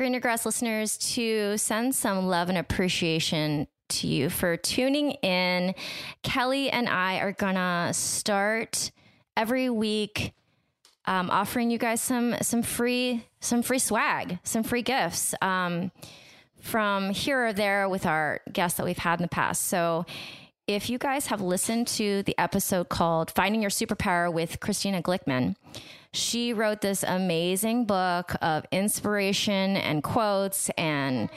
Greener Grass listeners to send some love and appreciation to you for tuning in. Kelly and I are gonna start every week um, offering you guys some some free some free swag, some free gifts um, from here or there with our guests that we've had in the past. So if you guys have listened to the episode called Finding Your Superpower with Christina Glickman, she wrote this amazing book of inspiration and quotes and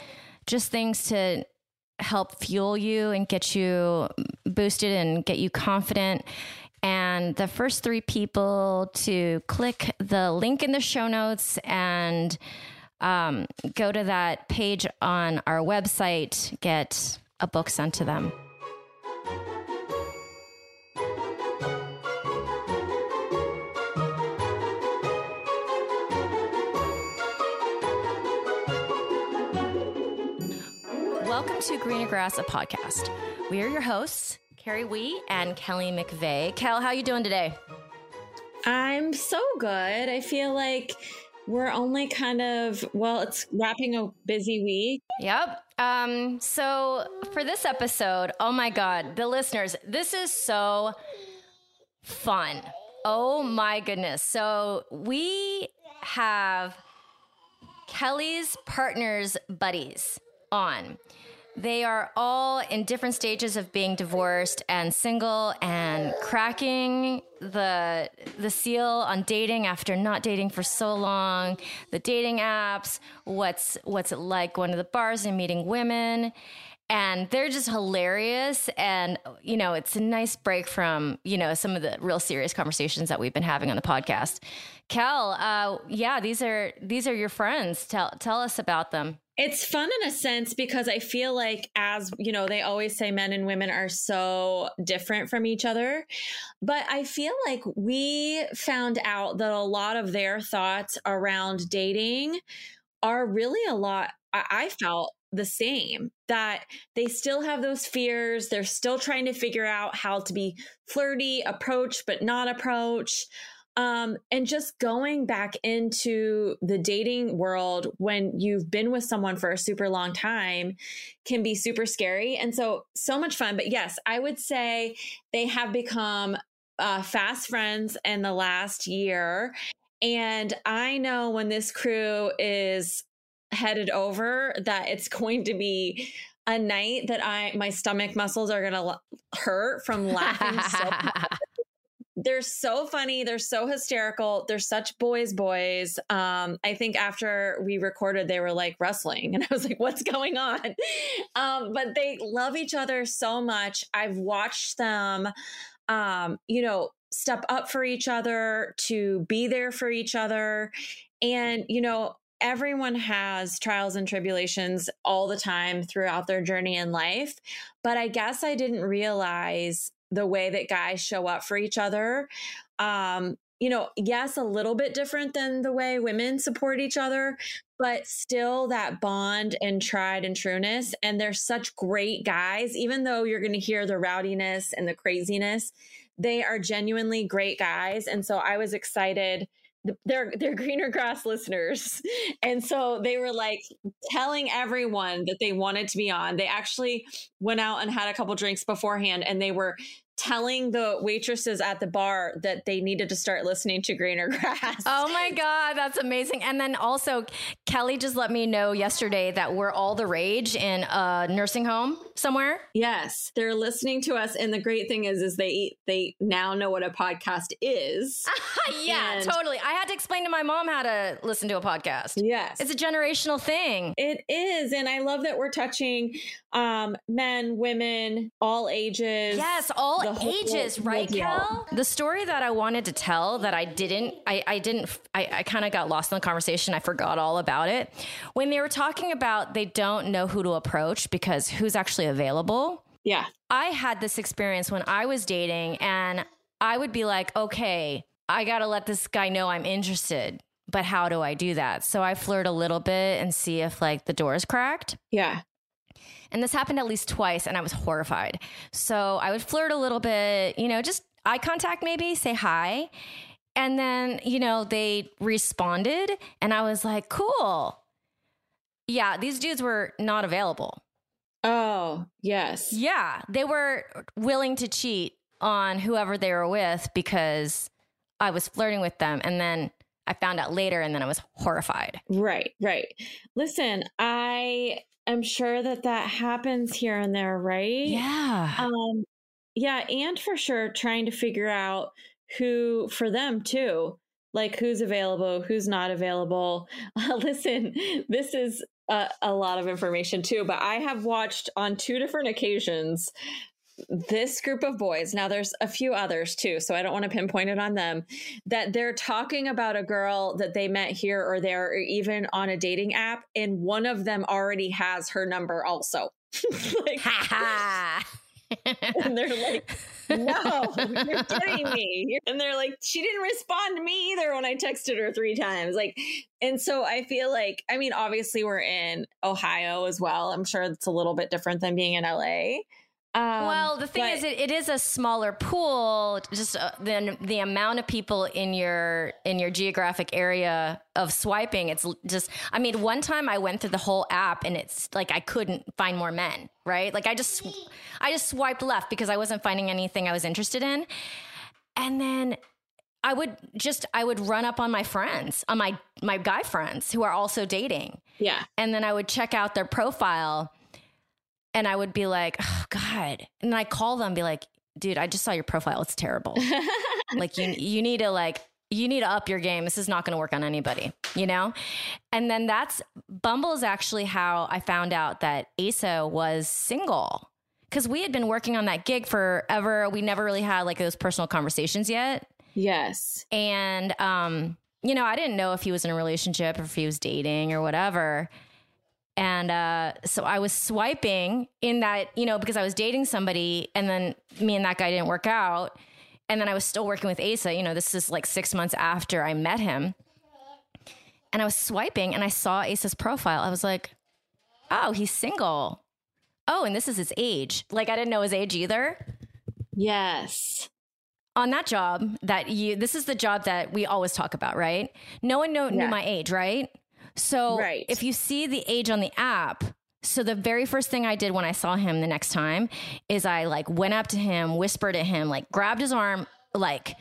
just things to help fuel you and get you boosted and get you confident. And the first three people to click the link in the show notes and um, go to that page on our website get a book sent to them. To Greener Grass, a podcast. We are your hosts, Carrie Wee and Kelly McVeigh. Kel, how you doing today? I'm so good. I feel like we're only kind of well, it's wrapping a busy week. Yep. Um, so for this episode, oh my god, the listeners, this is so fun. Oh my goodness. So we have Kelly's partners buddies on. They are all in different stages of being divorced and single and cracking the the seal on dating after not dating for so long, the dating apps, what's what's it like going to the bars and meeting women. And they're just hilarious. And, you know, it's a nice break from, you know, some of the real serious conversations that we've been having on the podcast. Kel, uh, yeah, these are these are your friends. Tell tell us about them. It's fun in a sense because I feel like, as you know, they always say men and women are so different from each other. But I feel like we found out that a lot of their thoughts around dating are really a lot, I felt the same that they still have those fears. They're still trying to figure out how to be flirty, approach, but not approach. Um, and just going back into the dating world when you've been with someone for a super long time can be super scary. And so, so much fun. But yes, I would say they have become uh, fast friends in the last year. And I know when this crew is headed over that it's going to be a night that I my stomach muscles are going to hurt from laughing so they're so funny. They're so hysterical. They're such boys, boys. Um, I think after we recorded, they were like wrestling, and I was like, "What's going on?" Um, but they love each other so much. I've watched them, um, you know, step up for each other, to be there for each other, and you know, everyone has trials and tribulations all the time throughout their journey in life. But I guess I didn't realize the way that guys show up for each other. Um, you know, yes, a little bit different than the way women support each other, but still that bond and tried and trueness. And they're such great guys, even though you're going to hear the rowdiness and the craziness, they are genuinely great guys. And so I was excited they're they're greener grass listeners and so they were like telling everyone that they wanted to be on they actually went out and had a couple drinks beforehand and they were telling the waitresses at the bar that they needed to start listening to greener grass. Oh my god, that's amazing. And then also Kelly just let me know yesterday that we're all the rage in a nursing home somewhere. Yes, they're listening to us and the great thing is is they they now know what a podcast is. yeah, and totally. I had to explain to my mom how to listen to a podcast. Yes. It's a generational thing. It is and I love that we're touching um men, women, all ages. Yes, all ages, right, Kel? The story that I wanted to tell that I didn't, I, I didn't, I, I kind of got lost in the conversation. I forgot all about it. When they were talking about they don't know who to approach because who's actually available. Yeah. I had this experience when I was dating and I would be like, okay, I got to let this guy know I'm interested. But how do I do that? So I flirt a little bit and see if like the door is cracked. Yeah. And this happened at least twice, and I was horrified. So I would flirt a little bit, you know, just eye contact, maybe say hi. And then, you know, they responded, and I was like, cool. Yeah, these dudes were not available. Oh, yes. Yeah, they were willing to cheat on whoever they were with because I was flirting with them. And then I found out later and then I was horrified. Right, right. Listen, I am sure that that happens here and there, right? Yeah. Um, yeah, and for sure trying to figure out who for them too, like who's available, who's not available. Uh, listen, this is a, a lot of information too, but I have watched on two different occasions this group of boys now there's a few others too so i don't want to pinpoint it on them that they're talking about a girl that they met here or there or even on a dating app and one of them already has her number also. Like, and they're like no you're kidding me. And they're like she didn't respond to me either when i texted her three times. Like and so i feel like i mean obviously we're in ohio as well i'm sure it's a little bit different than being in la um, well, the thing but, is, it, it is a smaller pool. Just uh, the the amount of people in your in your geographic area of swiping. It's just. I mean, one time I went through the whole app, and it's like I couldn't find more men. Right? Like I just I just swiped left because I wasn't finding anything I was interested in, and then I would just I would run up on my friends, on my my guy friends who are also dating. Yeah. And then I would check out their profile and I would be like, oh, God. And I call them, be like, dude, I just saw your profile. It's terrible. like you, you need to like, you need to up your game. This is not going to work on anybody, you know? And then that's Bumble is actually how I found out that Asa was single because we had been working on that gig forever. We never really had like those personal conversations yet. Yes. And, um, you know, I didn't know if he was in a relationship or if he was dating or whatever. And uh, so I was swiping in that, you know, because I was dating somebody and then me and that guy didn't work out. And then I was still working with Asa. You know, this is like six months after I met him. And I was swiping and I saw Asa's profile. I was like, oh, he's single. Oh, and this is his age. Like I didn't know his age either. Yes. On that job that you, this is the job that we always talk about, right? No one know, yeah. knew my age, right? So right. if you see the age on the app, so the very first thing I did when I saw him the next time is I like went up to him, whispered at him, like grabbed his arm, like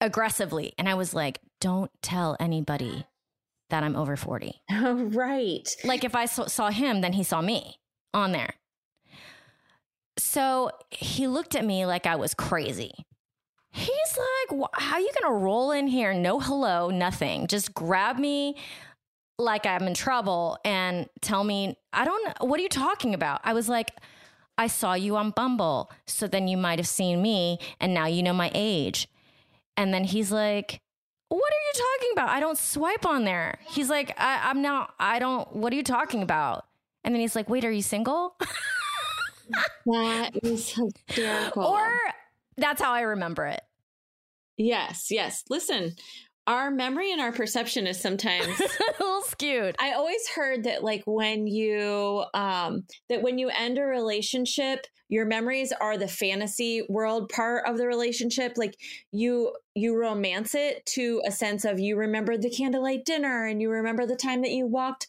aggressively. And I was like, don't tell anybody that I'm over 40. right. Like if I saw him, then he saw me on there. So he looked at me like I was crazy. He's like, how are you going to roll in here? No hello, nothing. Just grab me like I'm in trouble and tell me, I don't what are you talking about? I was like, I saw you on Bumble. So then you might have seen me and now you know my age. And then he's like, What are you talking about? I don't swipe on there. He's like, I, am not, I don't, what are you talking about? And then he's like, Wait, are you single? that is hysterical. Or that's how I remember it. Yes, yes. Listen, our memory and our perception is sometimes a little skewed. I always heard that like when you um that when you end a relationship, your memories are the fantasy world part of the relationship. Like you you romance it to a sense of you remember the candlelight dinner and you remember the time that you walked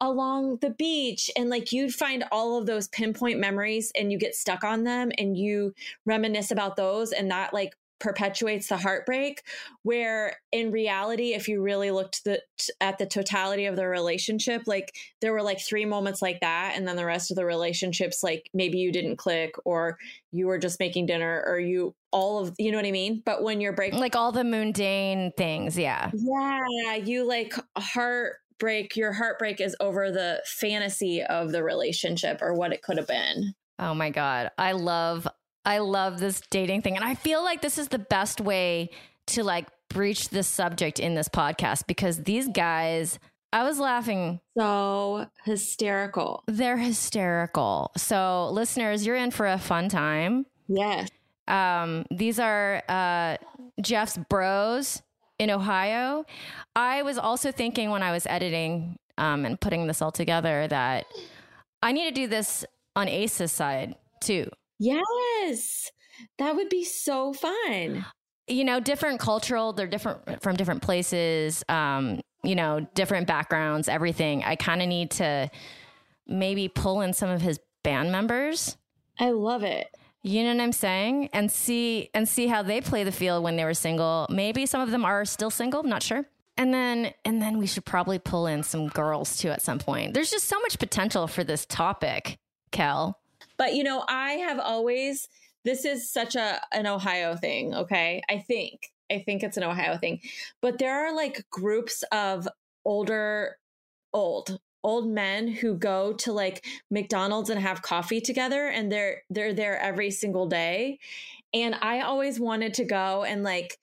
along the beach and like you'd find all of those pinpoint memories and you get stuck on them and you reminisce about those and that like perpetuates the heartbreak where in reality if you really looked the, at the totality of the relationship like there were like three moments like that and then the rest of the relationships like maybe you didn't click or you were just making dinner or you all of you know what i mean but when you're breaking like all the mundane things yeah yeah you like heartbreak your heartbreak is over the fantasy of the relationship or what it could have been Oh my God. I love I love this dating thing. And I feel like this is the best way to like breach this subject in this podcast because these guys, I was laughing. So hysterical. They're hysterical. So, listeners, you're in for a fun time. Yes. Um, these are uh, Jeff's bros in Ohio. I was also thinking when I was editing um, and putting this all together that I need to do this on Asa's side too. Yes. That would be so fun. You know, different cultural, they're different from different places. Um, you know, different backgrounds, everything. I kind of need to maybe pull in some of his band members. I love it. You know what I'm saying? And see and see how they play the field when they were single. Maybe some of them are still single, I'm not sure. And then and then we should probably pull in some girls too at some point. There's just so much potential for this topic, Kel. But you know, I have always this is such a an Ohio thing, okay? I think. I think it's an Ohio thing. But there are like groups of older old old men who go to like McDonald's and have coffee together and they're they're there every single day. And I always wanted to go and like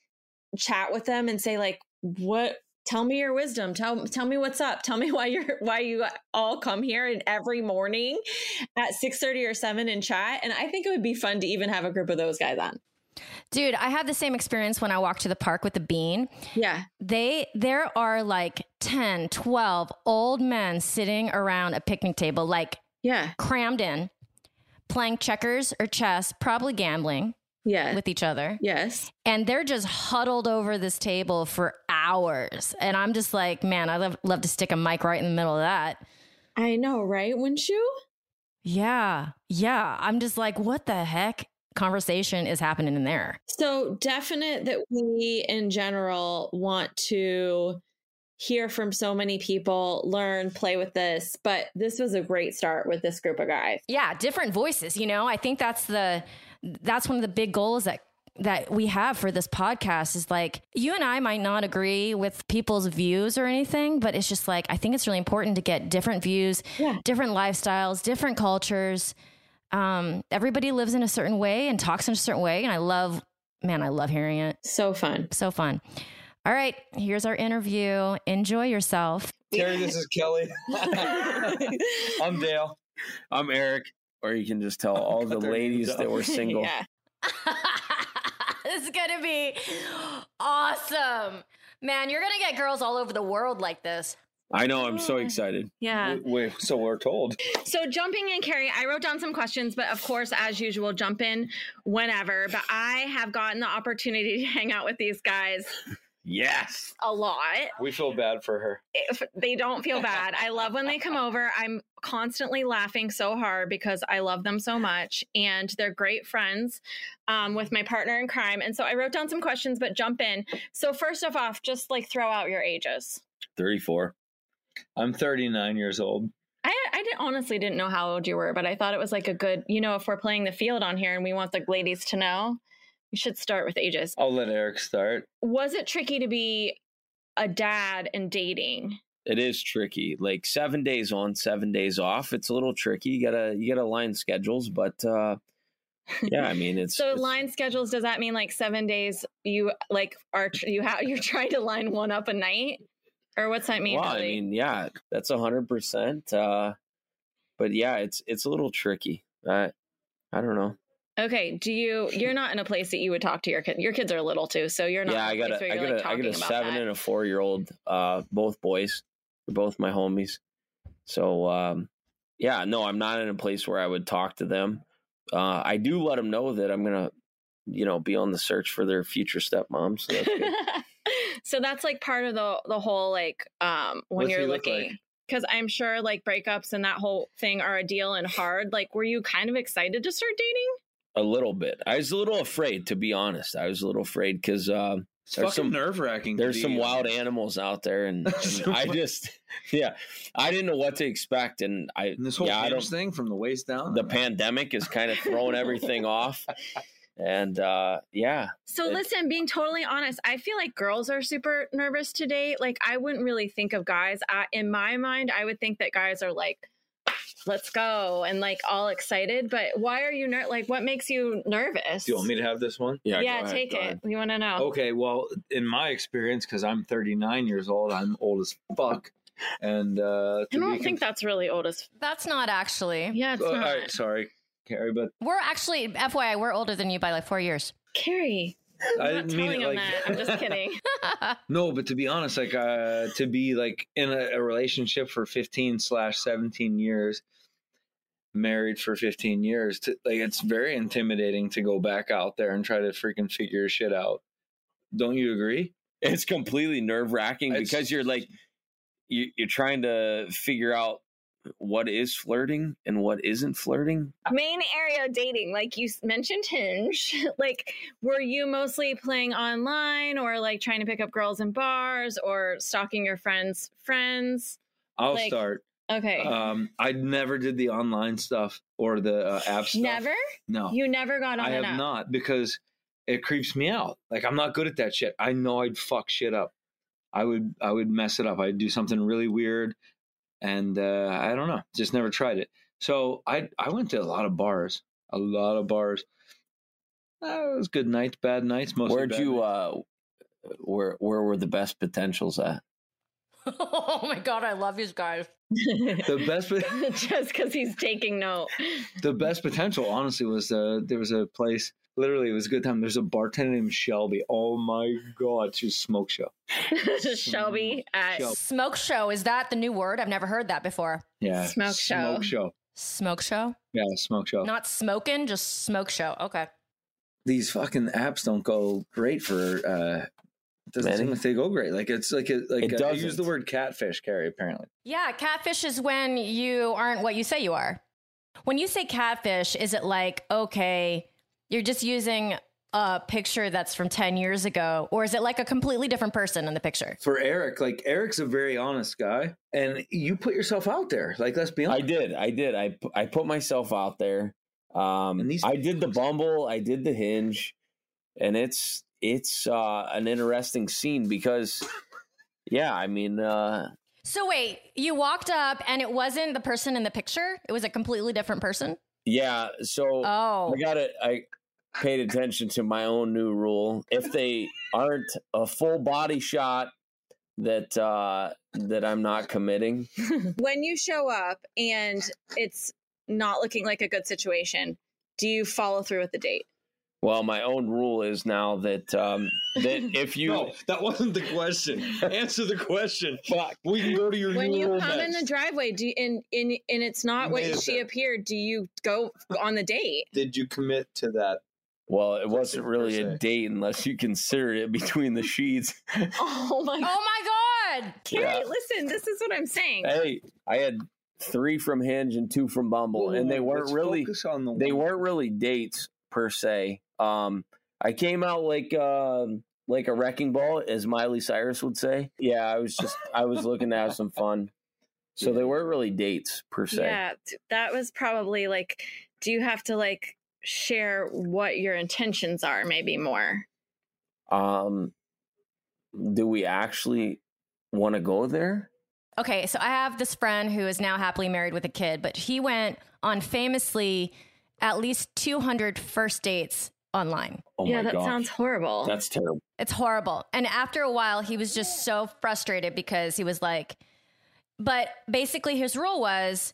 chat with them and say like what tell me your wisdom. Tell tell me what's up. Tell me why you're why you all come here and every morning at 6 30 or 7 and chat. And i think it would be fun to even have a group of those guys on. Dude, I had the same experience when I walked to the park with the bean. yeah. They there are like 10, 12 old men sitting around a picnic table like yeah. crammed in playing checkers or chess, probably gambling yeah with each other. yes And they're just huddled over this table for hours. And I'm just like, man, I'd love, love to stick a mic right in the middle of that. i know right wouldn't you Yeah. Yeah. I'm just like, what the heck conversation is happening in there? So definite that we in general want to hear from so many people, learn, play with this, but this was a great start with this group of guys. Yeah, different voices, you know. I think that's the that's one of the big goals that that we have for this podcast is like you and I might not agree with people's views or anything, but it's just like I think it's really important to get different views, Yeah. different lifestyles, different cultures. Um, everybody lives in a certain way and talks in a certain way, and I love, man, I love hearing it. So fun. So fun. All right, here's our interview. Enjoy yourself. Terry, this is Kelly. I'm Dale. I'm Eric. Or you can just tell oh, all the ladies that were single. yeah. this is gonna be awesome. Man, you're gonna get girls all over the world like this. I know. I'm so excited. Yeah. We, we- so we're told. So jumping in, Carrie, I wrote down some questions, but of course, as usual, jump in whenever. But I have gotten the opportunity to hang out with these guys Yes. a lot. We feel bad for her. if they don't feel bad. I love when they come over. I'm constantly laughing so hard because I love them so much and they're great friends um, with my partner in crime. And so I wrote down some questions, but jump in. So first of off, just like throw out your ages. 34. I'm 39 years old. I, I didn't, honestly didn't know how old you were, but I thought it was like a good, you know, if we're playing the field on here and we want the ladies to know, we should start with ages. I'll let Eric start. Was it tricky to be a dad and dating? It is tricky. Like seven days on, seven days off. It's a little tricky. You gotta you gotta line schedules, but uh yeah, I mean it's So it's- line schedules does that mean like seven days you like are tr- you have you're trying to line one up a night or what's that mean? Well, I mean, yeah, that's a hundred percent. Uh but yeah, it's it's a little tricky. I I don't know. Okay, do you you're not in a place that you would talk to your kid? Your kids are little too, so you're not. yeah, I got a I got like, a I got a seven that. and a four year old, uh, both boys. They're both my homies. So um, yeah, no, I'm not in a place where I would talk to them. Uh, I do let them know that I'm gonna, you know, be on the search for their future stepmom. So that's good. so that's like part of the the whole like um when What's you're look looking. like? Because I'm sure like breakups and that whole thing are a deal and hard. Like, were you kind of excited to start dating? A little bit. I was a little afraid, to be honest. I was a little afraid because uh, It's There's fucking some- nerve wracking. there's some wild animals out there, and, and I just, yeah, I didn't know what to expect, and I, And this whole yeah, I don't. thing from the waist down. The pandemic is kind of throwing everything off, and uh, yeah, So It- listen, being totally honest, I feel like girls are super nervous to date. Like I wouldn't really think of guys. I, in my mind, I would think that guys are like, "Let's go" and like all excited. But why are you ner- like? What makes you nervous? Do you want me to have this one? yeah, yeah, go ahead, take go it. ahead. We want to know. Okay, well, in my experience, because I'm 39 years old, I'm old as fuck. And uh, I to don't be think that's really old as. That's not actually. Yeah, it's Oh, not. right, sorry, Carrie, but We're actually, FYI, we're older than you by like four years. Carrie, I'm I not didn't mean telling it him like that. I'm just kidding. no, but to be honest, like uh, to be like in a, a relationship for 15 slash 17 years, married for 15 years, to, like it's very intimidating to go back out there and try to freaking figure shit out. Don't you agree? It's completely nerve wracking It's- because you're like you, you're trying to figure out what is flirting and what isn't flirting. Main area of dating, like you mentioned Hinge. like, were you mostly playing online or like trying to pick up girls in bars or stalking your friends' friends? I'll Like- start. Okay. Um, I never did the online stuff or the uh, app stuff. never? No, You never got on I have app. not because it creeps me out. Like I'm not good at that shit. I know I'd fuck shit up. I would I would mess it up. I'd do something really weird, and uh, I don't know. Just never tried it. So I I went to a lot of bars, a lot of bars. Uh, it was good nights, bad nights. Most Where'd bad you nights. uh where where were the best potentials at? oh my god, I love these guys. the best Just because he's taking note. the best potential honestly was uh, there was a place literally it was a good time there's a bartender named shelby oh my god she's smoke show Shelby at Shelby. Smoke show is that the new word? I've never heard that before. yeah Smoke show. smoke show Smoke show, yeah smoke show not smoking, just smoke show. Okay. these fucking apps don't go great for uh doesn't seem like they go great like it's like it, like It uh, I use the word catfish carrie apparently Yeah, catfish is when you aren't what you say you are. When you say catfish, is it like, okay, you're just using a picture that's from 10 years ago, or is it like a completely different person in the picture? for eric like eric's a very honest guy and you put yourself out there like let's be honest. I honest did. I did. I pu- I put myself out there. Um, And these- I did the Bumble. I did the Hinge, and it's it's uh, an interesting scene because, yeah, I mean, uh, So wait, you walked up and it wasn't the person in the picture? It was a completely different person? yeah. So Oh. I got it. I paid attention to my own new rule. If they aren't a full body shot, that uh, that I'm not committing. when you show up and it's not looking like a good situation, do you follow through with the date? Well, my own rule is now that um, that if you no that wasn't the question answer the question Fuck. we can go to your When new you rule come in the driveway, do you, and, and and it's not You what she there. appeared, do you go on the date? did you commit to that Well, it wasn't really a date unless you consider it between the sheets. Oh my god. Oh my God. Carrie, Yeah. listen, this is what I'm saying. hey, I had three from Hinge and two from Bumble, and they weren't really the they weren't really dates per se. Um, I came out like um like a wrecking ball, as Miley Cyrus would say. Yeah, I was just I was looking to have some fun. So they weren't really dates per se. Yeah, that was probably like, do you have to like share what your intentions are, maybe more? Um, do we actually want to go there? Okay, so I have this friend who is now happily married with a kid, but he went on famously at least 200 first dates online. Oh yeah, that gosh. sounds horrible. That's terrible. It's horrible. And after a while, he was just so frustrated because he was like, but basically his rule was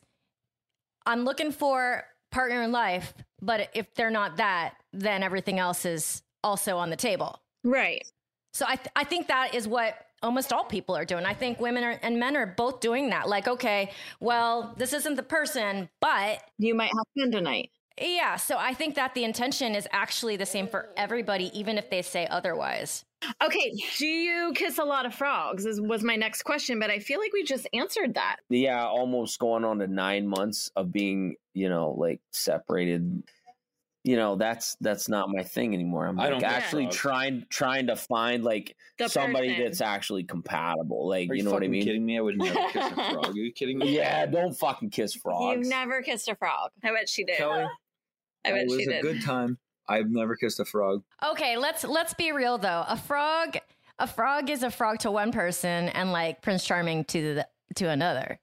I'm looking for partner in life, but if they're not that, then everything else is also on the table. right. So I, th- I think that is what almost all people are doing. I think women are, and men are both doing that. Like, okay, well, this isn't the person, but You might have fun tonight. Yeah. So I think that the intention is actually the same for everybody, even if they say otherwise. Okay, do you kiss a lot of frogs? Is, was my next question, but I feel like we just answered that. yeah, almost going on to nine months of being, you know, like separated. You know, that's that's not my thing anymore. I'm like actually frogs. trying trying to find like The somebody person. that's actually compatible. Like Are you you, know what I mean? kidding me? I would never kiss a frog. Are you kidding me? Yeah, don't fucking kiss frogs. You've never kissed a frog. I bet she did. Kelly, I bet it was she a did. good time. I've never kissed a frog. Okay, let's let's be real though. A frog, a frog is a frog to one person, and like Prince Charming to the to another.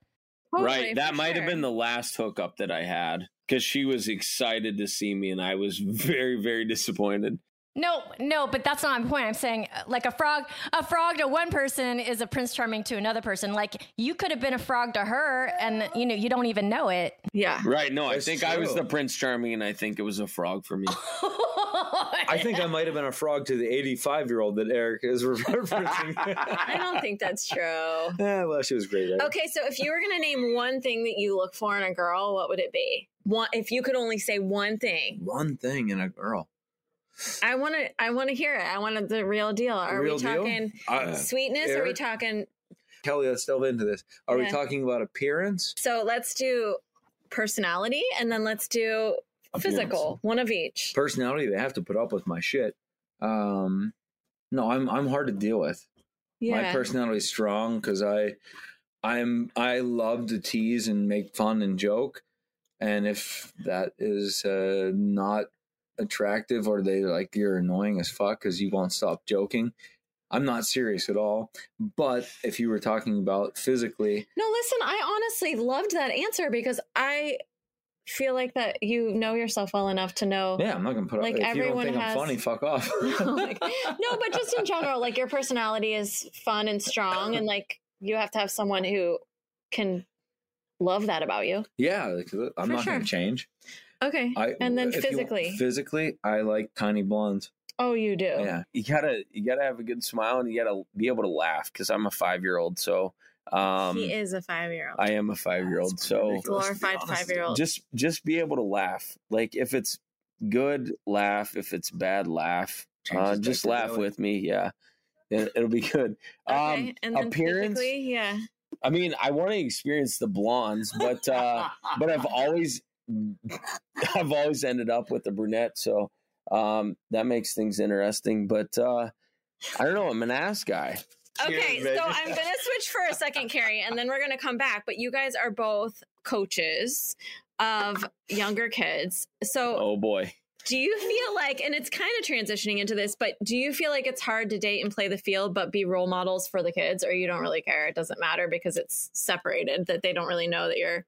Totally, right. That for might have been the last hookup that I had because she was excited to see me and I was very, very disappointed. No, no, but that's not my point. I'm saying uh, like a frog, a frog to one person is a Prince Charming to another person. Like you could have been a frog to her, and you know you don't even know it. Yeah. Right. No, I That's think I was the Prince Charming and I think it was a frog for me. I think I might have been a frog to the 85 year old that Eric is referencing. I don't think that's true. yeah, well, she was great. At it. Okay, so if you were going to name one thing that you look for in a girl, what would it be? One, if you could only say one thing, One thing in a girl. I want to. I want to hear it. I want the real deal. Are real we talking Uh, sweetness? Are we talking Kelly, let's delve into this. Are we talking about appearance? So let's do personality and then let's do physical, one of each. Personality, they have to put up with my shit. Um, no, I'm I'm hard to deal with. My Yeah. personality is strong because I, I'm I love to tease and make fun and joke, and if that is uh, not attractive or they like you're annoying as fuck because you won't stop joking, I'm not serious at all. But if you were talking about physically, No, listen, I honestly loved that answer because I feel like that you know yourself well enough to know yeah, I'm not gonna put Like, up. If you don't everyone think has- I'm funny, fuck off. Like, no, but just in general, like your personality is fun and strong, and like you have to have someone who can love that about you. yeah, I'm For not sure. gonna change. Okay. I And then you- physically? physically, I like tiny blondes. oh, you do. Yeah, you gotta you gotta have a good smile and you gotta be able to laugh because I'm a five year old. So um, he is a five year old. I am a five year old. So Glorified five year old. just just be able to laugh. Like if it's good, laugh. If it's bad, laugh. Uh, just laugh with me. Yeah, it, it'll be good. Okay. Um, and then appearance. physically, yeah. I mean, I want to experience the blondes, but uh, but I've always I've always ended up with the brunette, so um, that makes things interesting. But uh, I don't know, I'm an ass guy. Okay, so I'm gonna switch for a second, Carrie, and then we're gonna come back. But you guys are both coaches of younger kids. So Oh boy, do you feel like and it's kind of transitioning into this, but do you feel like it's hard to date and play the field but be role models for the kids, or you don't really care? It doesn't matter because it's separated, that they don't really know that you're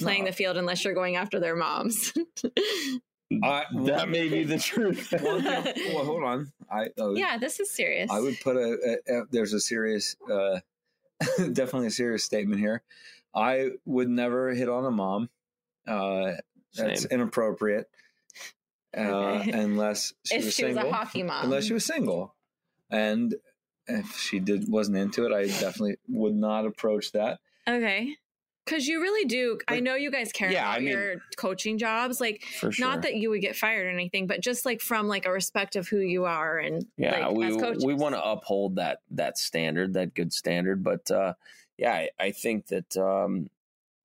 playing No. the field unless you're going after their moms. I, that may be the truth. One thing- well, hold on. I uh, yeah, this is serious. I would put a, a, a there's a serious, uh, definitely a serious statement here. I would never hit on a mom. Uh, that's Same. inappropriate. Uh, Okay. unless she if was she was single. a hockey mom. Unless she was single, and if she did wasn't into it, I definitely would not approach that. Okay. Cause you really do. I know you guys care Yeah, about I mean- your coaching jobs. Like, sure. not that you would get fired or anything, but just like from like a respect of who you are and yeah, like, we we want to uphold that that standard, that good standard. But uh, yeah, I, I think that um,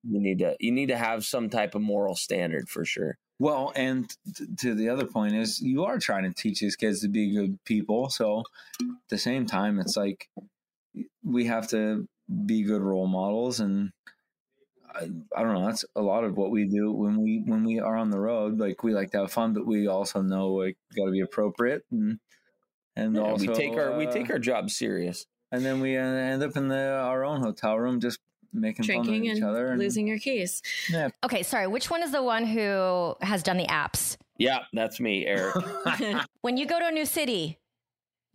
you need to you need to have some type of moral standard for sure. Well, and t- to the other point is, you are trying to teach these kids to be good people. So, at the same time, it's like we have to be good role models, and I, I don't know. That's a lot of what we do when we when we are on the road. Like we like to have fun, but we also know like got to be appropriate, and and Yeah, also we take our we uh, take our job serious. and then we uh, end up in the our own hotel room just making fun of drinking each and other and losing your keys. Yeah. Okay, sorry. Which one is the one who has done the apps? Yeah, that's me, Eric. When you go to a new city,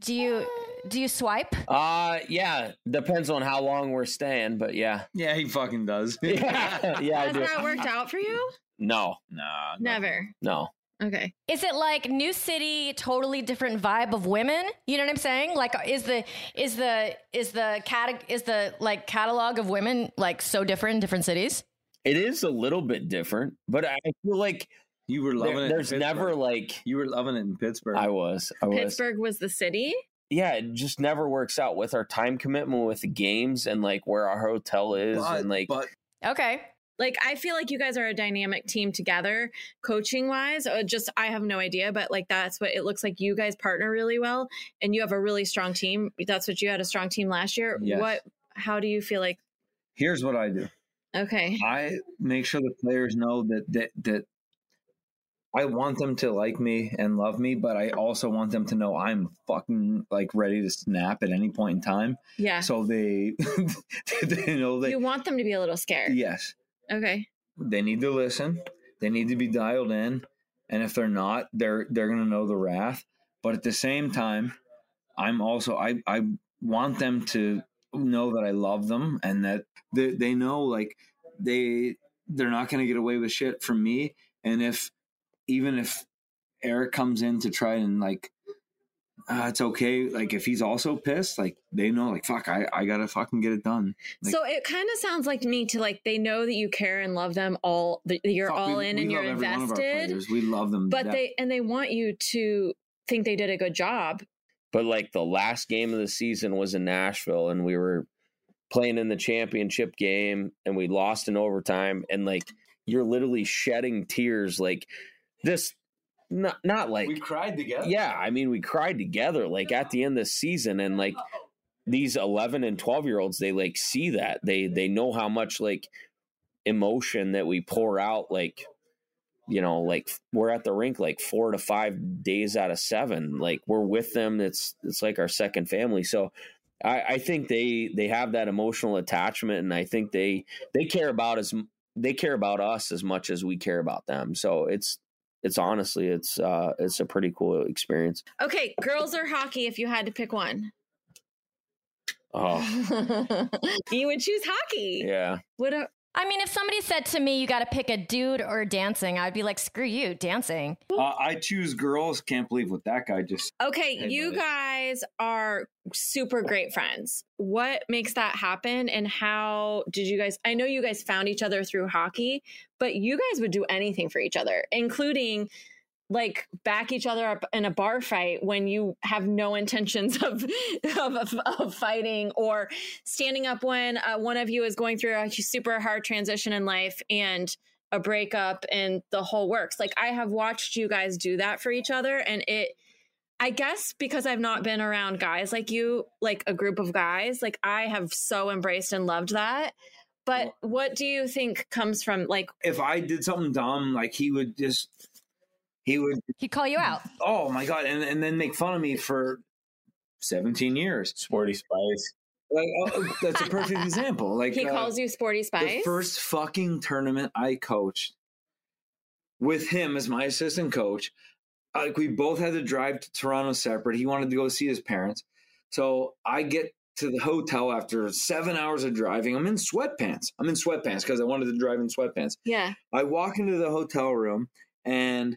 do you do you swipe? uh yeah, depends on how long we're staying, but yeah. yeah, he fucking does. Yeah, yeah, I Has do. that worked out for you? No, Nah, Never. no. Okay. Is it like new city, totally different vibe of women? You know what I'm saying? Like, is the is the is the cat is the like catalog of women like so different in different cities? It is a little bit different, but I feel like You were loving there- it. there's Pittsburgh. never like You were loving it in Pittsburgh. I was. I was. Pittsburgh was the city. Yeah, it just never works out with our time commitment with the games and like where our hotel is but, and like but Okay. Like I feel like you guys are a dynamic team together, coaching wise. Or uh, just I have no idea, but like that's what it looks like. You guys partner really well, and you have a really strong team. That's what you had a strong team last year. Yes. What? How do you feel like? here's what I do. Okay. I make sure the players know that that that I want them to like me and love me, but I also want them to know I'm fucking like ready to snap at any point in time. Yeah. So they they know that you want them to be a little scared. yes, Okay. they need to listen. They need to be dialed in, and if they're not, they're they're gonna know the wrath. But at the same time, I'm also I I want them to know that I love them and that they, they know like they they're not gonna get away with shit from me. And if even if Eric comes in to try and like. Uh, it's okay. Like if he's also pissed, like they know, like fuck, I, I gotta fucking get it done. Like- so it kind of sounds like to me to like they know that you care and love them all. That you're Fuck, all we- in we and you're love every one of our invested. We love them, But death. they and they want you to think they did a good job. but like the last game of the season was in Nashville and we were playing in the championship game and we lost in overtime and like you're literally shedding tears like this not not like we cried together. yeah i mean we cried together like at the end of the season and like these 11 and 12 year olds they like see that. They they know how much like emotion that we pour out like you know like we're at the rink like four to five days out of seven. Like we're with them. It's it's like our second family. So i i think they they have that emotional attachment and i think they they care about as they care about us as much as we care about them. So it's it's honestly it's uh it's a pretty cool experience Okay, girls or hockey if you had to pick one. oh you would choose hockey. yeah What a, I mean, if somebody said to me, you got to pick a dude or dancing, I'd be like, screw you, dancing. Uh, I choose girls. Can't believe what that guy just. okay, Hey, you buddy. guys are super great friends. What makes that happen and how did you guys I know you guys found each other through hockey, but you guys would do anything for each other, including like back each other up in a bar fight when you have no intentions of of, of, of fighting or standing up when uh, one of you is going through a super hard transition in life and a breakup and the whole works. Like i have watched you guys do that for each other and it i guess because i've not been around guys like you like a group of guys like i have so embraced and loved that. But what do you think comes from like If I did something dumb, like he would just, he would. He'd call you out. Oh my god! And and then make fun of me for seventeen years. sporty spice Like oh, that's a perfect example. Like he uh, calls you sporty Spice. the first fucking tournament I coached with him as my assistant coach. Like we both had to drive to Toronto separate. He wanted to go see his parents, so I get to the hotel after seven hours of driving. I'm in sweatpants. I'm in sweatpants because I wanted to drive in sweatpants. yeah I walk into the hotel room and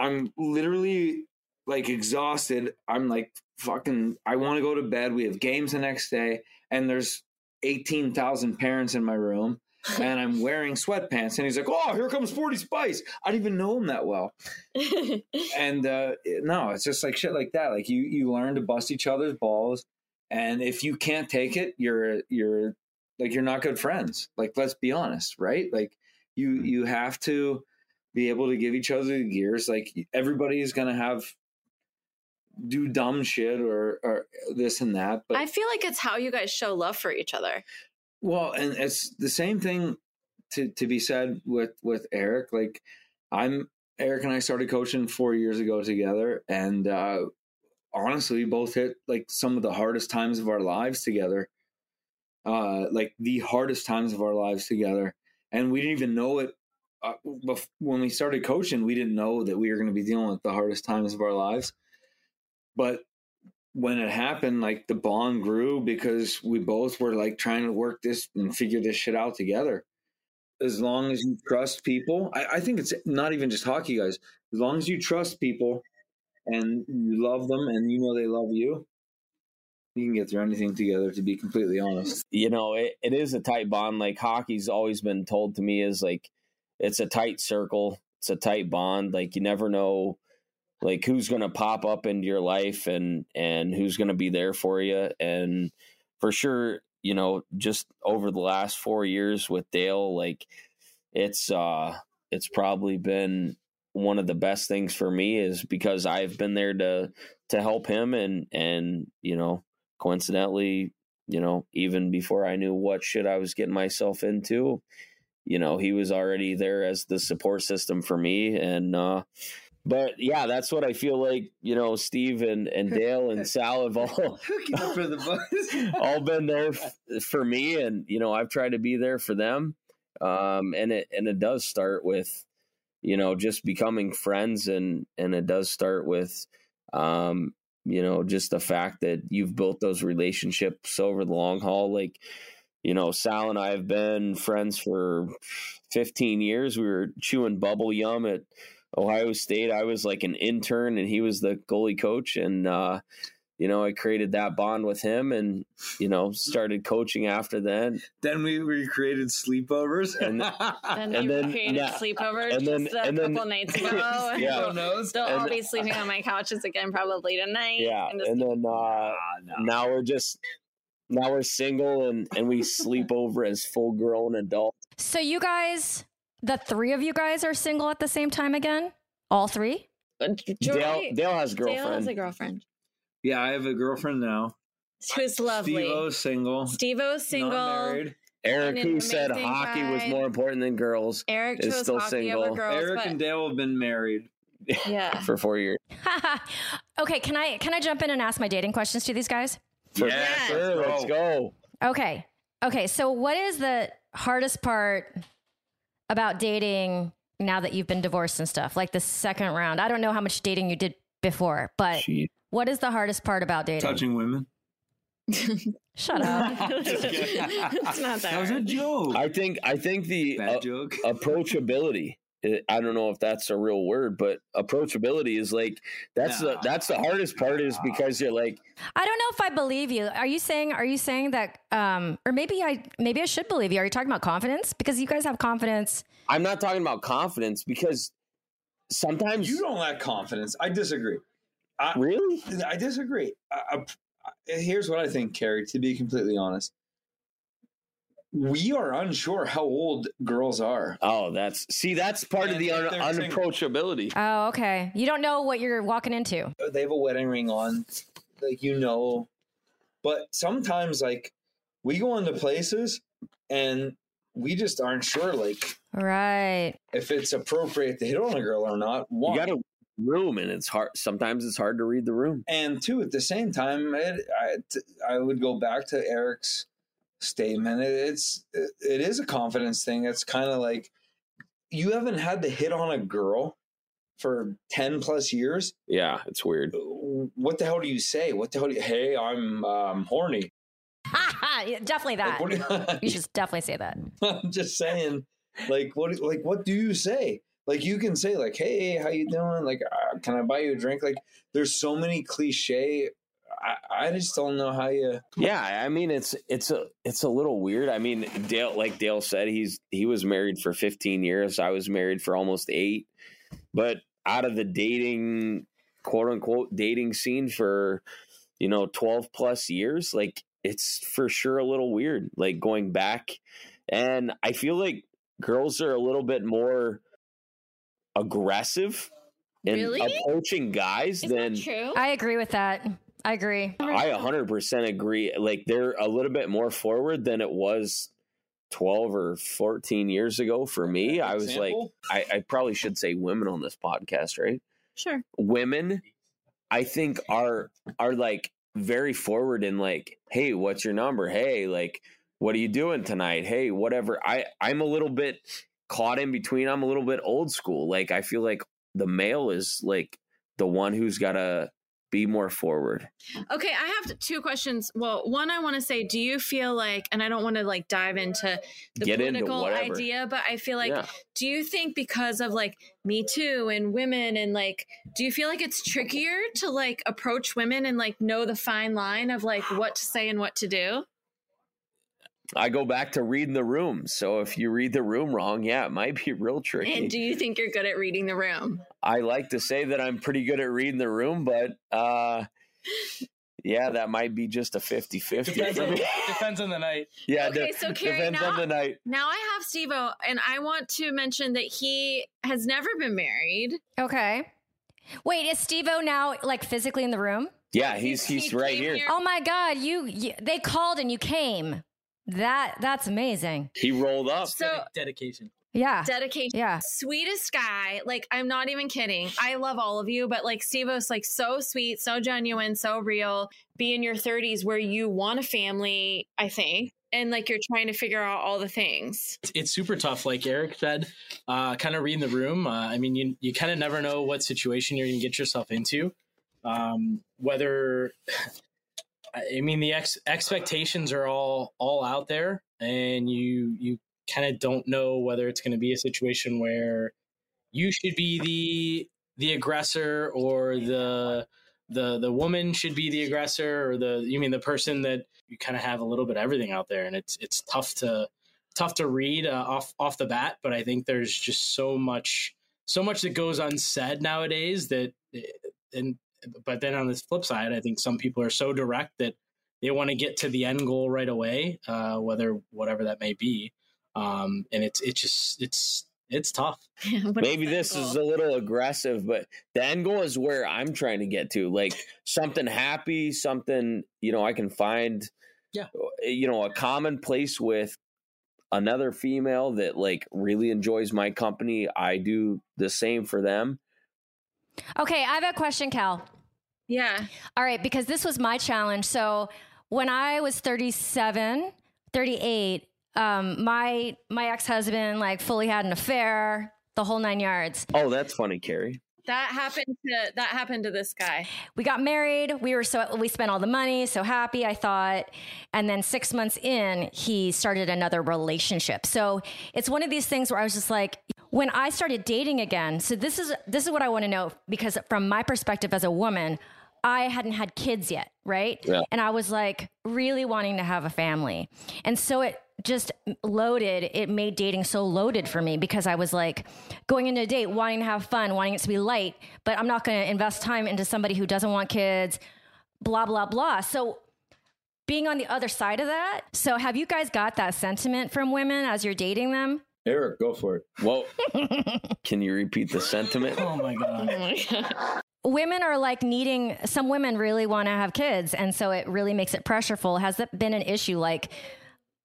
I'm literally like exhausted. I'm like fucking I want to go to bed. We have games the next day and there's 18,000 parents in my room and I'm wearing sweatpants and he's like, "Oh, here comes Sporty Spice." I didn't even know him that well. And uh no, it's just like shit like that. Like you you learn to bust each other's balls and if you can't take it, you're you're like you're not good friends. Like let's be honest, right? Like you you have to be able to give each other the gears. Like everybody is gonna have do dumb shit or or this and that. But I feel like it's how you guys show love for each other. well, and it's the same thing to to be said with with Eric. Like I'm Eric and I started coaching four years ago together, and uh, honestly, we both hit like some of the hardest times of our lives together. Uh, like the hardest times of our lives together, and we didn't even know it. Uh, when we started coaching, we didn't know that we were going to be dealing with the hardest times of our lives. But when it happened, like the bond grew because we both were like trying to work this and figure this shit out together. As long as you trust people, I, I think it's not even just hockey guys. As long as you trust people and you love them and you know they love you, you can get through anything together. To be completely honest, you know, it, it is a tight bond. Like hockey's always been told to me is like it's a tight circle, it's a tight bond. Like you never know like who's gonna pop up into your life and and who's gonna be there for you. And for sure, you know, just over the last four years with Dale, like it's uh it's probably been one of the best things for me is because I've been there to to help him and and you know coincidentally you know even before I knew what shit I was getting myself into you know he was already there as the support system for me. And uh but yeah that's what I feel like you know Steve and and Dale and Sal have all for the boys. all been there f- for me. And you know I've tried to be there for them. Um and it and it does start with you know just becoming friends. And and it does start with um you know just the fact that you've built those relationships over the long haul. Like you know Sal and I have been friends for 15 years we were chewing bubble yum at Ohio State I was like an intern and he was the goalie coach and uh you know, I created that bond with him and, you know, started coaching after that. then we recreated sleepovers. And- And, And you then- created yeah. sleepovers And then- just a and then- couple nights ago. Yeah. Who knows? They'll all be sleeping on my couches again probably tonight. Yeah. And just- And then uh no. now we're just now we're single and and we sleep over as full grown adults. So you guys, the three of you guys are single at the same time again? All three? Uh, Dale, Joy- Dale has a Dale has girlfriend. a girlfriend. Yeah, I have a girlfriend now. Who's lovely. Steve-O's single. Steve-O's single. Not married. Eric, who said amazing hockey was more important than girls Eric is still single. girls, Eric but and Dale have been married. yeah. for four years. okay, can I can I jump in and ask my dating questions to these guys? For Yes. sure, let's go. Okay. Okay, so what is the hardest part about dating now that you've been divorced and stuff? Like the second round. I don't know how much dating you did before, but Gee. what is the hardest part about dating? Touching women. Shut up. it's not that. That was a joke. I think I think the Bad uh, joke. approachability. I- I don't know if that's a real word, but approachability is like that's the that's the hardest part is because you're like I don't know if I believe you. Are you saying are you saying that um or maybe I maybe I should believe you. Are you talking about confidence? Because you guys have confidence. I'm not talking about confidence because sometimes You don't lack confidence. I disagree. I, really I disagree. I, I, here's what I think, Carrie. To be completely honest, we are unsure how old girls are. oh that's see that's part of the un- if they're single. unapproachability. Oh, okay. You don't know what you're walking into. They have a wedding ring on, like you know. But sometimes, like we go into places and we just aren't sure, like Right. if it's appropriate to hit on a girl or not. You got a room and it's hard. Sometimes it's hard to read the room. and two at the same time it, I, t- I would go back to eric's statement. It, it's it, it is a confidence thing. It's kind of like you haven't had to hit on a girl for 10 plus years? Yeah, it's weird. what the hell do you say? What the hell do you hey i'm um, horny. Yeah, definitely that. like, what do You should definitely say that. i'm just saying like what like what do you say? Like you can say like hey how you doing? Like uh, can i buy you a drink? Like there's so many cliche I, I just don't know how you Yeah, I mean it's it's a it's a little weird. I mean Dale, like Dale said, he's he was married for 15 years. I was married for almost eight. But out of the dating, quote unquote, dating scene for you know 12 plus years, like it's for sure a little weird. Like going back, and I feel like girls are a little bit more aggressive in Really? approaching guys Is than that true? I agree with that. I agree. I 100% agree. Like they're a little bit more forward than it was 12 or 14 years ago for me. I was like, I, I probably should say women on this podcast, right? sure. Women, I think are are like very forward in like, hey, what's your number? Hey, like, what are you doing tonight? Hey, whatever. I I'm a little bit caught in between. I'm a little bit old school. Like I feel like the male is like the one who's got to be more forward. Okay, I have two questions. Well, one I want to say, do you feel like, and I don't want to like dive into the Get political whatever. idea, but I feel like, Yeah. do you think because of like Me Too and women and like, do you feel like it's trickier to like approach women and like know the fine line of like what to say and what to do? I go back to reading the room. So if you read the room wrong, yeah, it might be real tricky. And do you think you're good at reading the room? I like to say that I'm pretty good at reading the room, but uh yeah, that might be just a 50-50 Depends for on, me. depends on the night. yeah, Okay, de- so Carrie, depends on now- the night. Now I have Steve and I want to mention that he has never been married. Okay. Wait, is Steve-O now like physically in the room? Yeah, he's He he's right here. here- Oh my God, you, you they called and you came. That that's amazing. He rolled up. So dedication. Yeah. dedication. Yeah. Sweetest guy. Like, I'm not even kidding. I love all of you, but like Stevo's like so sweet, so genuine, so real. Be in your 30s where you want a family, I think. And like you're trying to figure out all the things. It's, it's super tough, like Eric said. Uh, kind of reading the room. Uh, I mean, you you kind of never know what situation you're going to get yourself into. Um, whether I mean the ex- expectations are all all out there, and you you kind of don't know whether it's going to be a situation where you should be the the aggressor or the the the woman should be the aggressor or the you mean the person that you kind of have a little bit of everything out there and it's it's tough to tough to read uh, off off the bat but i think there's just so much so much that goes unsaid nowadays that and but then on this flip side i think some people are so direct that they want to get to the end goal right away, uh, whether whatever that may be. Um, and it's it's just it's it's tough. Maybe this is a little aggressive, but the end goal is where I'm trying to get to. Like something happy, something, you know, I can find Yeah. you know, a common place with another female that like really enjoys my company. I do the same for them. Okay, I have a question, Cal. Yeah. All right, because this was my challenge. So when I was 37, 38, um, my my ex husband like fully had an affair, the whole nine yards. Oh, that's funny, Carrie. That happened to that happened to this guy. We got married. We were so we spent all the money, so happy. I thought, and then six months in, he started another relationship. So it's one of these things where I was just like, when I started dating again. So this is this is what I want to know because from my perspective as a woman. I hadn't had kids yet, right? Yeah. And I was like really wanting to have a family. And so it just loaded, it made dating so loaded for me because I was like going into a date, wanting to have fun, wanting it to be light, but I'm not going to invest time into somebody who doesn't want kids, blah, blah, blah. So being on the other side of that. So have you guys got that sentiment from women as you're dating them? Eric, go for it. Well, can you repeat the sentiment? Oh my god. Oh my god. women are like needing some women really want to have kids and so it really makes it pressureful has that been an issue like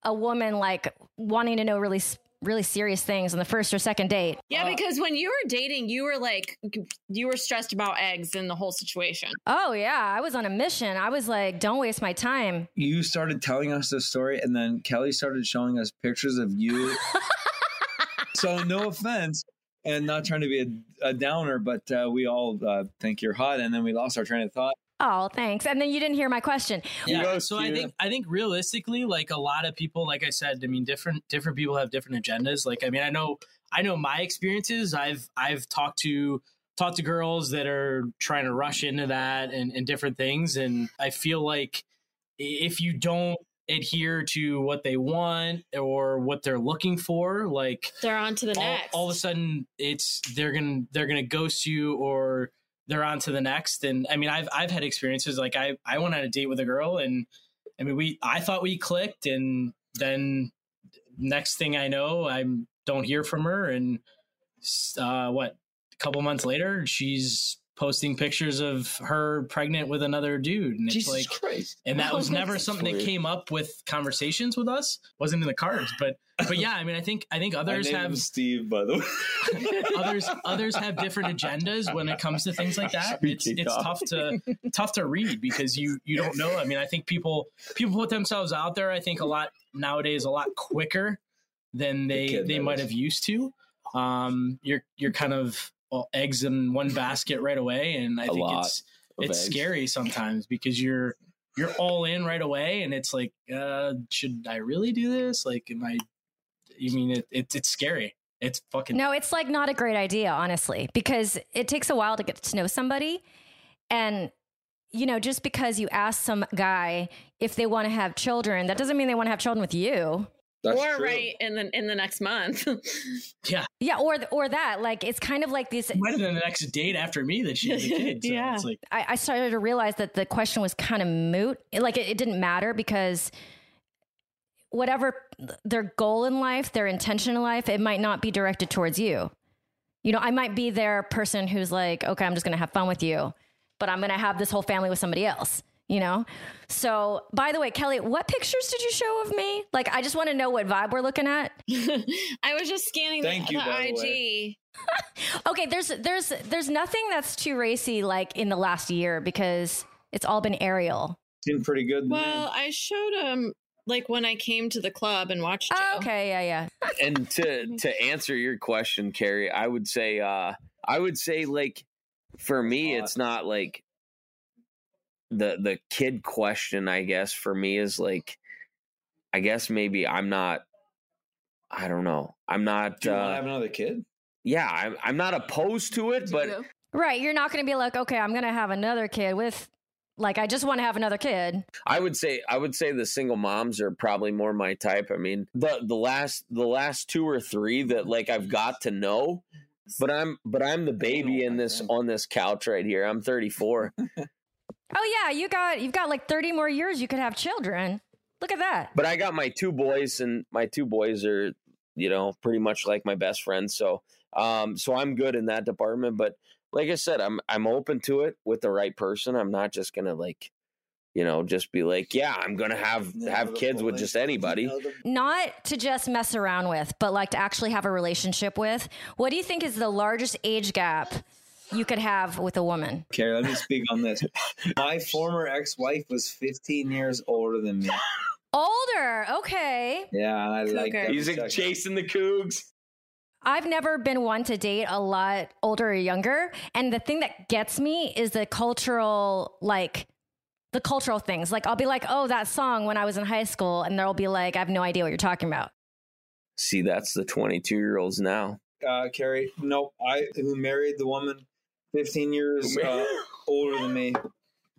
a woman like wanting to know really really serious things on the first or second date Yeah, uh, because when you were dating, you were like you were stressed about eggs and the whole situation. oh yeah i was on a mission i was like don't waste my time You started telling us this story, and then Kelly started showing us pictures of you. so, no offense, and not trying to be a, a downer, but uh, we all uh, think you're hot, and then we lost our train of thought. oh thanks and then you didn't hear my question Yeah. go, So I think I think realistically, like a lot of people, like I said, I mean, different different people have different agendas. Like I mean, I know I know my experiences. I've I've talked to talked to girls that are trying to rush into that and, and different things, and I feel like if you don't adhere to what they want or what they're looking for, like They're on to the all, next. all of a sudden it's they're gonna they're gonna ghost you or they're on to the next and i mean i've i've had experiences like i i went on a date with a girl and i mean we i thought we clicked and then next thing i know i don't hear from her and uh what a couple months later she's posting pictures of her pregnant with another dude and it's like Christ! and that was never something that came up with conversations with us. Wasn't in the cards but but yeah i mean i think i think others have Steve, by the way. others others have different agendas when it comes to things like that. It's it's tough to tough to read because you you don't know. I mean i think people people put themselves out there i think a lot nowadays a lot quicker than they kid, they that might've used to. Um you're you're kind of all eggs in one basket right away and i A think lot it's it's eggs. scary sometimes because you're you're all in right away and it's like uh should i really do this? Like am i you mean it, it it's scary. It's fucking no it's like not a great idea honestly because it takes a while to get to know somebody and you know just because you ask some guy if they want to have children that doesn't mean they want to have children with you That's or true. right in the in the next month. yeah yeah or or that like it's kind of like these might have been the next date after me that she has a kid. So Yeah. It's like, I, I started to realize that the question was kind of moot. It- Like it, it didn't matter because whatever their goal in life, their intention in life, it might not be directed towards you. You know, I might be their person who's like, okay, I'm just going to have fun with you, but I'm going to have this whole family with somebody else. You know, so by the way, Kelly, what pictures did you show of me? Like, I just want to know what vibe we're looking at. I was just scanning Thank the, you, the by the IG. Okay, there's there's there's nothing that's too racy like in the last year because it's all been aerial. Seemed pretty good. to me. Well, I showed him like when I came to the club and watched you. Oh, okay, yeah, yeah. and to to answer your question carrie i would say uh i would say like for me it's not like the the kid question i guess for me is like i guess maybe i'm not i don't know i'm not Do you want to uh have another kid? yeah i'm, I'm not opposed to it but Right. You're not going to be like, okay, I'm going to have another kid with, like, I just want to have another kid. I would say I would say the single moms are probably more my type. I mean, the the last the last two or three that like I've got to know, but I'm but I'm the baby in this on this couch right here. I'm 34. Oh yeah, you got you've got like 30 more years you could have children. Look at that. But I got my two boys, and my two boys are, you know, pretty much like my best friends. So, um, so I'm good in that department. But like I said, I'm I'm open to it with the right person. I'm not just gonna like, you know, just be like, yeah, I'm gonna have have kids with just anybody. Not to just mess around with, but like to actually have a relationship with. What do you think is the largest age gap you could have with a woman? Okay, let me speak on this. My former ex-wife was 15 years older than me. Older. Okay. Yeah, and I like Okay. that. He's like chasing the cougs. I've never been one to date a lot older or younger. And the thing that gets me is the cultural, like, the cultural things. Like, I'll be like, oh, that song when I was in high school. And they'll be like, I have no idea what you're talking about. See, that's the 22 year olds now. uh, Carrie. Nope, I who married the woman 15 years uh, older than me.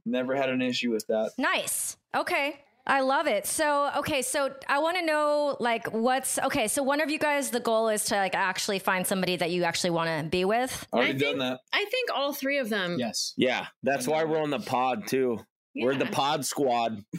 Never had an issue with that. Nice. Okay. I love it. So, okay, so I want to know like what's okay, so one of you guys the goal is to like actually find somebody that you actually want to be with. Already I done think- that. I think all three of them. Yes. Yeah, that's why we're on the pod too. We're the pod squad.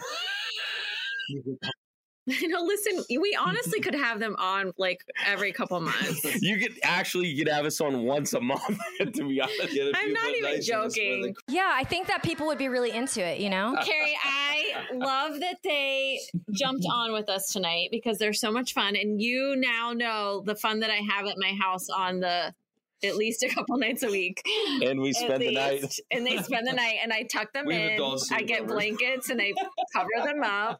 no, listen, we honestly could have them on like every couple months. You could actually you could have us on once a month. to be honest, Get a I'm not even Lights in this joking. weather. Yeah, I think that people would be really into it, you know? Carrie, I love that they jumped on with us tonight because they're so much fun. And you now know the fun that I have at my house on the at least a couple nights a week. and we At spend the night. And they spend the night and I tuck them We in. I get blankets and I cover them up.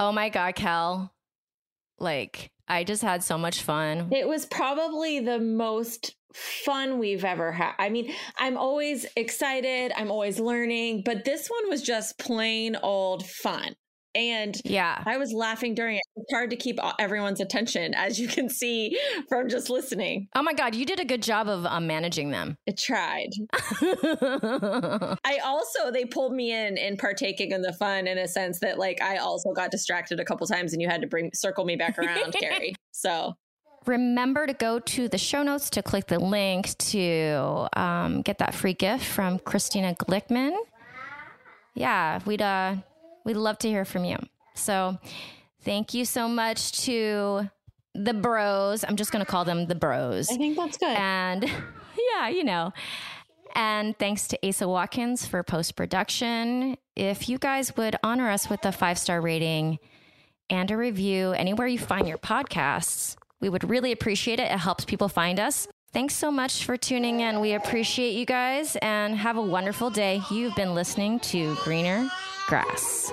Oh my god, Kel. Like, I just had so much fun. It was probably the most fun we've ever had. I mean, I'm always excited, I'm always learning, but this one was just plain old fun. And Yeah. I was laughing during it. It's hard to keep everyone's attention, as you can see from just listening. Oh my god, you did a good job of um, managing them. I tried. I also they pulled me in in partaking in the fun in a sense that like I also got distracted a couple times and you had to bring circle me back around, Carrie. So Remember to go to the show notes to click the link to um, get that free gift from Christina Glickman. Yeah, we'd uh, we'd love to hear from you. So, thank you so much to the Bros. I'm just gonna call them the Bros. I think that's good. And yeah, you know. And thanks to Asa Watkins for post production. If you guys would honor us with a five star rating and a review anywhere you find your podcasts, we would really appreciate it. It helps people find us. Thanks so much for tuning in. We appreciate you guys and have a wonderful day. You've been listening to Greener Grass.